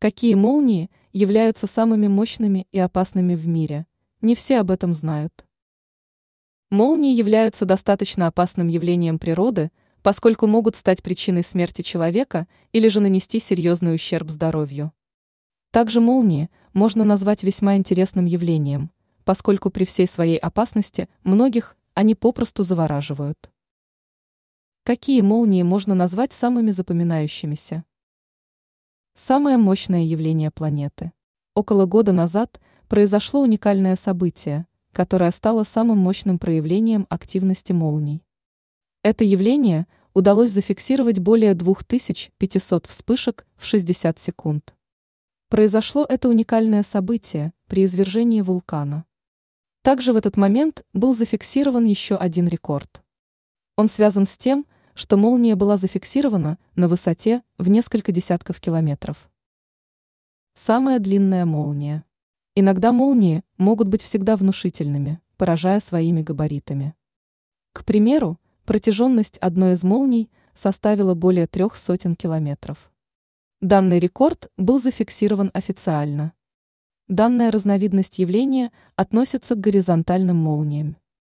Какие молнии являются самыми мощными и опасными в мире? Не все об этом знают. Молнии являются достаточно опасным явлением природы, поскольку могут стать причиной смерти человека или же нанести серьезный ущерб здоровью. Также молнии можно назвать весьма интересным явлением, поскольку при всей своей опасности многих они попросту завораживают. Какие молнии можно назвать самыми запоминающимися? Самое мощное явление планеты. Около года назад произошло уникальное событие, которое стало самым мощным проявлением активности молний. Это явление удалось зафиксировать более 2500 вспышек в 60 секунд. Произошло это уникальное событие при извержении вулкана. Также в этот момент был зафиксирован еще один рекорд. Он связан с тем, что молния была зафиксирована на высоте в несколько десятков километров. Самая длинная молния. Иногда молнии могут быть всегда внушительными, поражая своими габаритами. К примеру, протяженность одной из молний составила более трех сотен километров. Данный рекорд был зафиксирован официально. Данная разновидность явления относится к горизонтальным молниям.